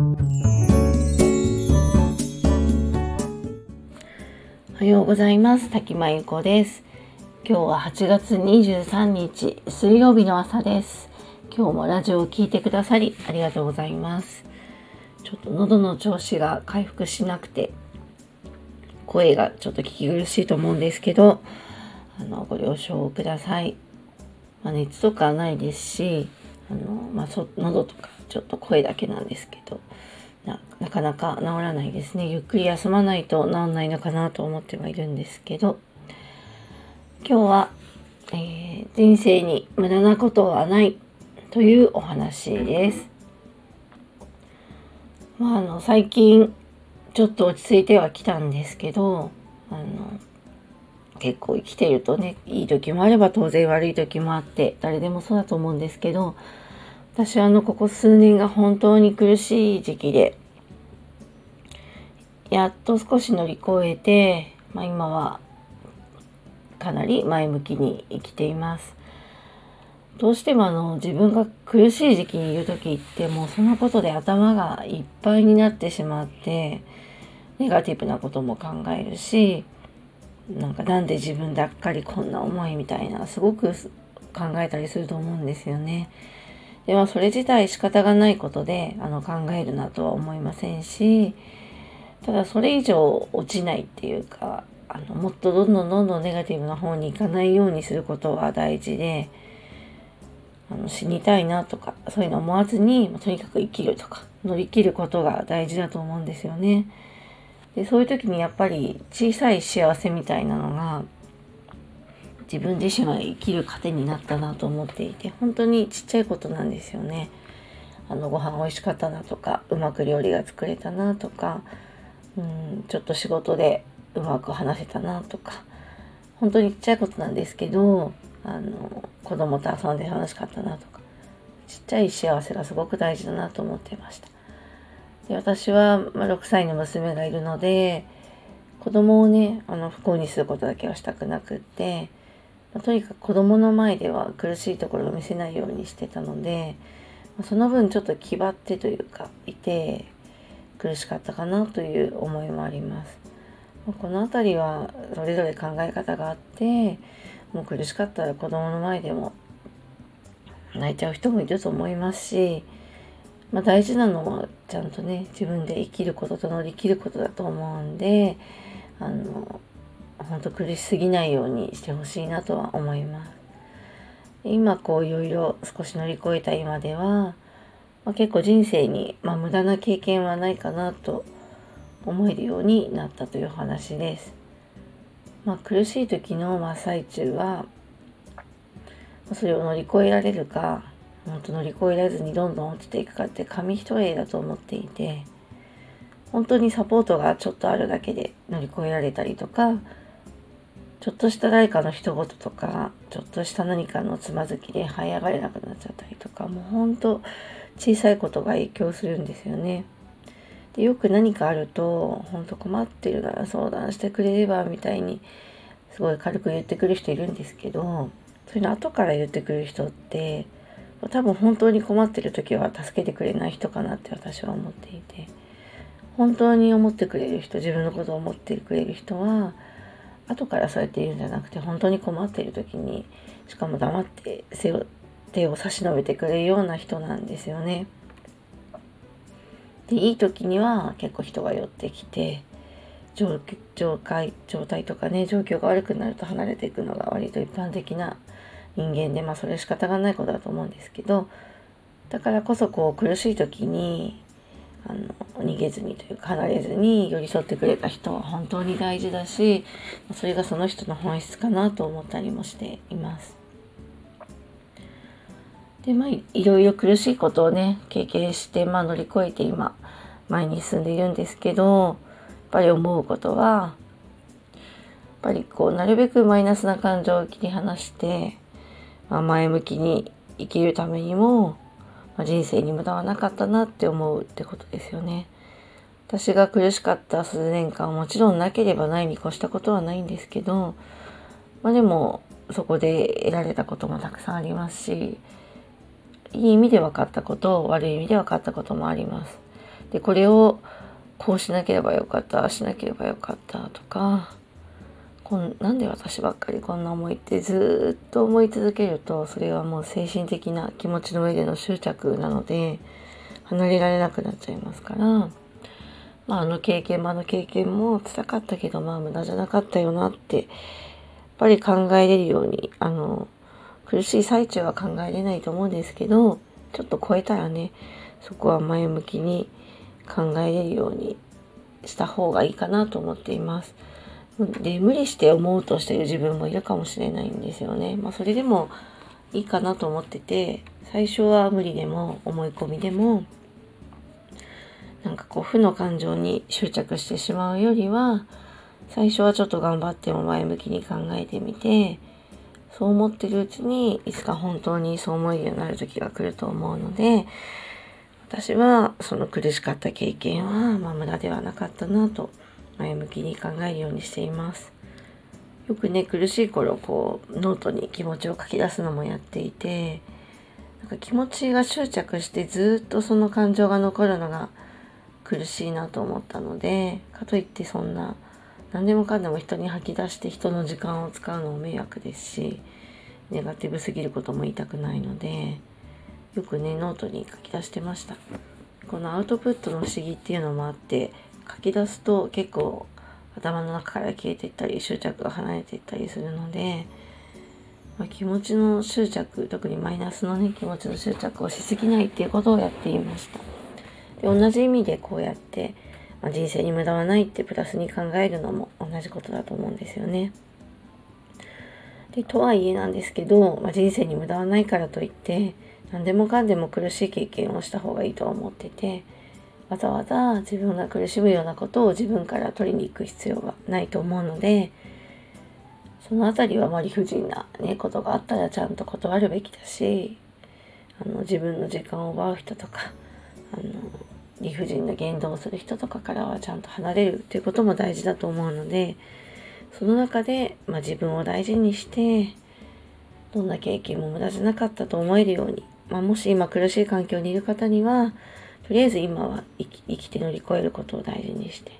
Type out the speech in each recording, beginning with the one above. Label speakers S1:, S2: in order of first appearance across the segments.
S1: おはようございます。滝真由子です。今日は8月23日水曜日の朝です。今日もラジオを聴いてくださりありがとうございます。ちょっと喉の調子が回復しなくて声がちょっと聞き苦しいと思うんですけどあのご了承ください、まあ、熱とかないですしあの、まあ、そ喉とかちょっと声だけなんですけどななかなか治らないですねゆっくり休まないと治んないのかなと思ってはいるんですけど今日は、えー、人生に無駄なことはないというお話です。まあ、あの最近ちょっと落ち着いてはきたんですけどあの結構生きてるとねいい時もあれば当然悪い時もあって誰でもそうだと思うんですけど私はあのここ数年が本当に苦しい時期でやっと少し乗り越えて、まあ、今はかなり前向きに生きています。どうしてもあの自分が苦しい時期にいる時ってもうそのことで頭がいっぱいになってしまってネガティブなことも考えるしなんかなんで自分だっかりこんな思いみたいなすごく考えたりすると思うんですよね。ではそれ自体仕方がないことであの考えるなとは思いませんしただそれ以上落ちないっていうかあのもっとどんどんどんどんネガティブな方に行かないようにすることは大事であの死にたいなとかそういうの思わずにとにかく生きるとか乗り切ることが大事だと思うんですよね。でそういう時にやっぱり小さい幸せみたいなのが自分自身は生きる糧になったなと思っていて本当にちっちゃいことなんですよね。あのご飯美味しかったなとかうまく料理が作れたなとかうんちょっと仕事でうまく話せたなとか本当にちっちゃいことなんですけどあの子供と遊んで楽しかったなとかちっちゃい幸せがすごく大事だなと思ってましたで私は、ま6歳の娘がいるので子供をねあの不幸にすることだけはしたくなくって、まとにかく子供の前では苦しいところを見せないようにしてたのでまあその分ちょっと気張ってというかいて苦しかったかなという思いもあります。この辺りはそれぞれ考え方があってもう苦しかったら子供の前でも泣いちゃう人もいると思いますし、まあ、大事なのはちゃんとね自分で生きることと乗り切ることだと思うんであの本当苦しすぎないようにしてほしいなとは思います。今こういろいろ少し乗り越えた今では、まあ、結構人生に、まあ、無駄な経験はないかなと思えるようになったという話です。まあ、苦しい時の真っ最中はそれを乗り越えられるか本当乗り越えられずにどんどん落ちていくかって紙一重だと思っていて本当にサポートがちょっとあるだけで乗り越えられたりとかちょっとした誰かの一言とかちょっとした何かのつまずきで這い上がれなくなっちゃったりとかもう本当小さいことが影響するんですよね。でよく何かあると本当困ってるなら相談してくれればみたいにすごい軽く言ってくる人いるんですけどそういうの後から言ってくる人って多分本当に困ってる時は助けてくれない人かなって私は思っていて本当に思ってくれる人自分のことを思ってくれる人は後からそうやって言うんじゃなくて本当に困ってる時にしかも黙って手を差し伸べてくれるような人なんですよね。でいい時には結構人が寄ってきて状状態状態とかね状況が悪くなると離れていくのが割と一般的な人間でまあそれは仕方がないことだと思うんですけどだからこそこう苦しい時にあの逃げずにというか離れずに寄り添ってくれた人は本当に大事だしそれがその人の本質かなと思ったりもしています。でまあいろいろ苦しいことをね経験して、まあ、乗り越えて今前に進んでいるんですけどやっぱり思うことはやっぱりこうなるべくマイナスな感情を切り離して、まあ、前向きに生きるためにも、ま、人生に無駄はなかったなって思うってことですよね。私が苦しかった数年間はもちろんなければないに越したことはないんですけど、まあ、でもそこで得られたこともたくさんありますしいい意味で分かったこと悪い意味で分かったこともあります。でこれをこうしなければよかったしなければよかったとかこんなんで私ばっかりこんな思いってずっと思い続けるとそれはもう精神的な気持ちの上での執着なので離れられなくなっちゃいますから、まあ、あの経験もあの経験も辛かったけどまあ無駄じゃなかったよなってやっぱり考えれるようにあの苦しい最中は考えれないと思うんですけどちょっと超えたらねそこは前向きに考えれるようにした方がいいかなと思っています。で無理して思うとしてる自分もいるかもしれないんですよね。まあ、それでもいいかなと思ってて最初は無理でも思い込みでもなんかこう負の感情に執着してしまうよりは最初はちょっと頑張っても前向きに考えてみてそう思ってるうちにいつか本当にそう思えるようになる時が来ると思うので私はその苦しかった経験はまあ無駄ではなかったなと前向きに考えるようにしています。よくね苦しい頃こうノートに気持ちを書き出すのもやっていてなんか気持ちが執着してずっとその感情が残るのが苦しいなと思ったのでかといってそんな何でもかんでも人に吐き出して人の時間を使うのも迷惑ですしネガティブすぎることも言いたくないのでよくねノートに書き出してましたこのアウトプットの不思議っていうのもあって書き出すと結構頭の中から消えていったり執着が離れていったりするので、まあ、気持ちの執着特にマイナスのね気持ちの執着をしすぎないっていうことをやっていました。で同じ意味でこうやって、まあ、人生に無駄はないってプラスに考えるのも同じことだと思うんですよね。でとはいえなんですけど、まあ、人生に無駄はないからといって何でもかんでも苦しい経験をした方がいいとは思っててわざわざ自分が苦しむようなことを自分から取りに行く必要はないと思うのでその辺りはま理不尽な、ね、ことがあったらちゃんと断るべきだしあの自分の時間を奪う人とかあの理不尽な言動をする人とかからはちゃんと離れるっていうことも大事だと思うのでその中で、まあ、自分を大事にしてどんな経験も無駄じゃなかったと思えるように、まあ、もし今苦しい環境にいる方にはとりあえず今は生きて乗り越えることを大事にして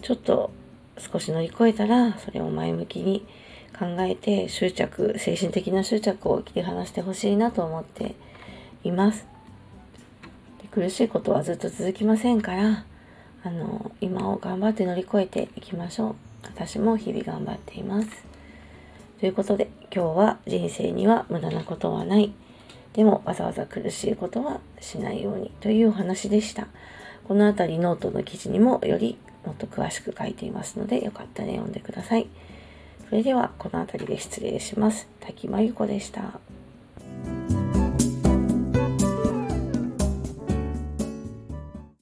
S1: ちょっと少し乗り越えたらそれを前向きに考えて執着精神的な執着を切り離してほしいなと思っています。で苦しいことはずっと続きませんからあの今を頑張って乗り越えていきましょう。私も日々頑張っています。ということで今日は人生には無駄なことはない。でもわざわざ苦しいことはしないようにというお話でした。この辺りノートの記事にもよりもっと詳しく書いていますのでよかったら読んでください。それではこの辺りで失礼します。滝真由子でした。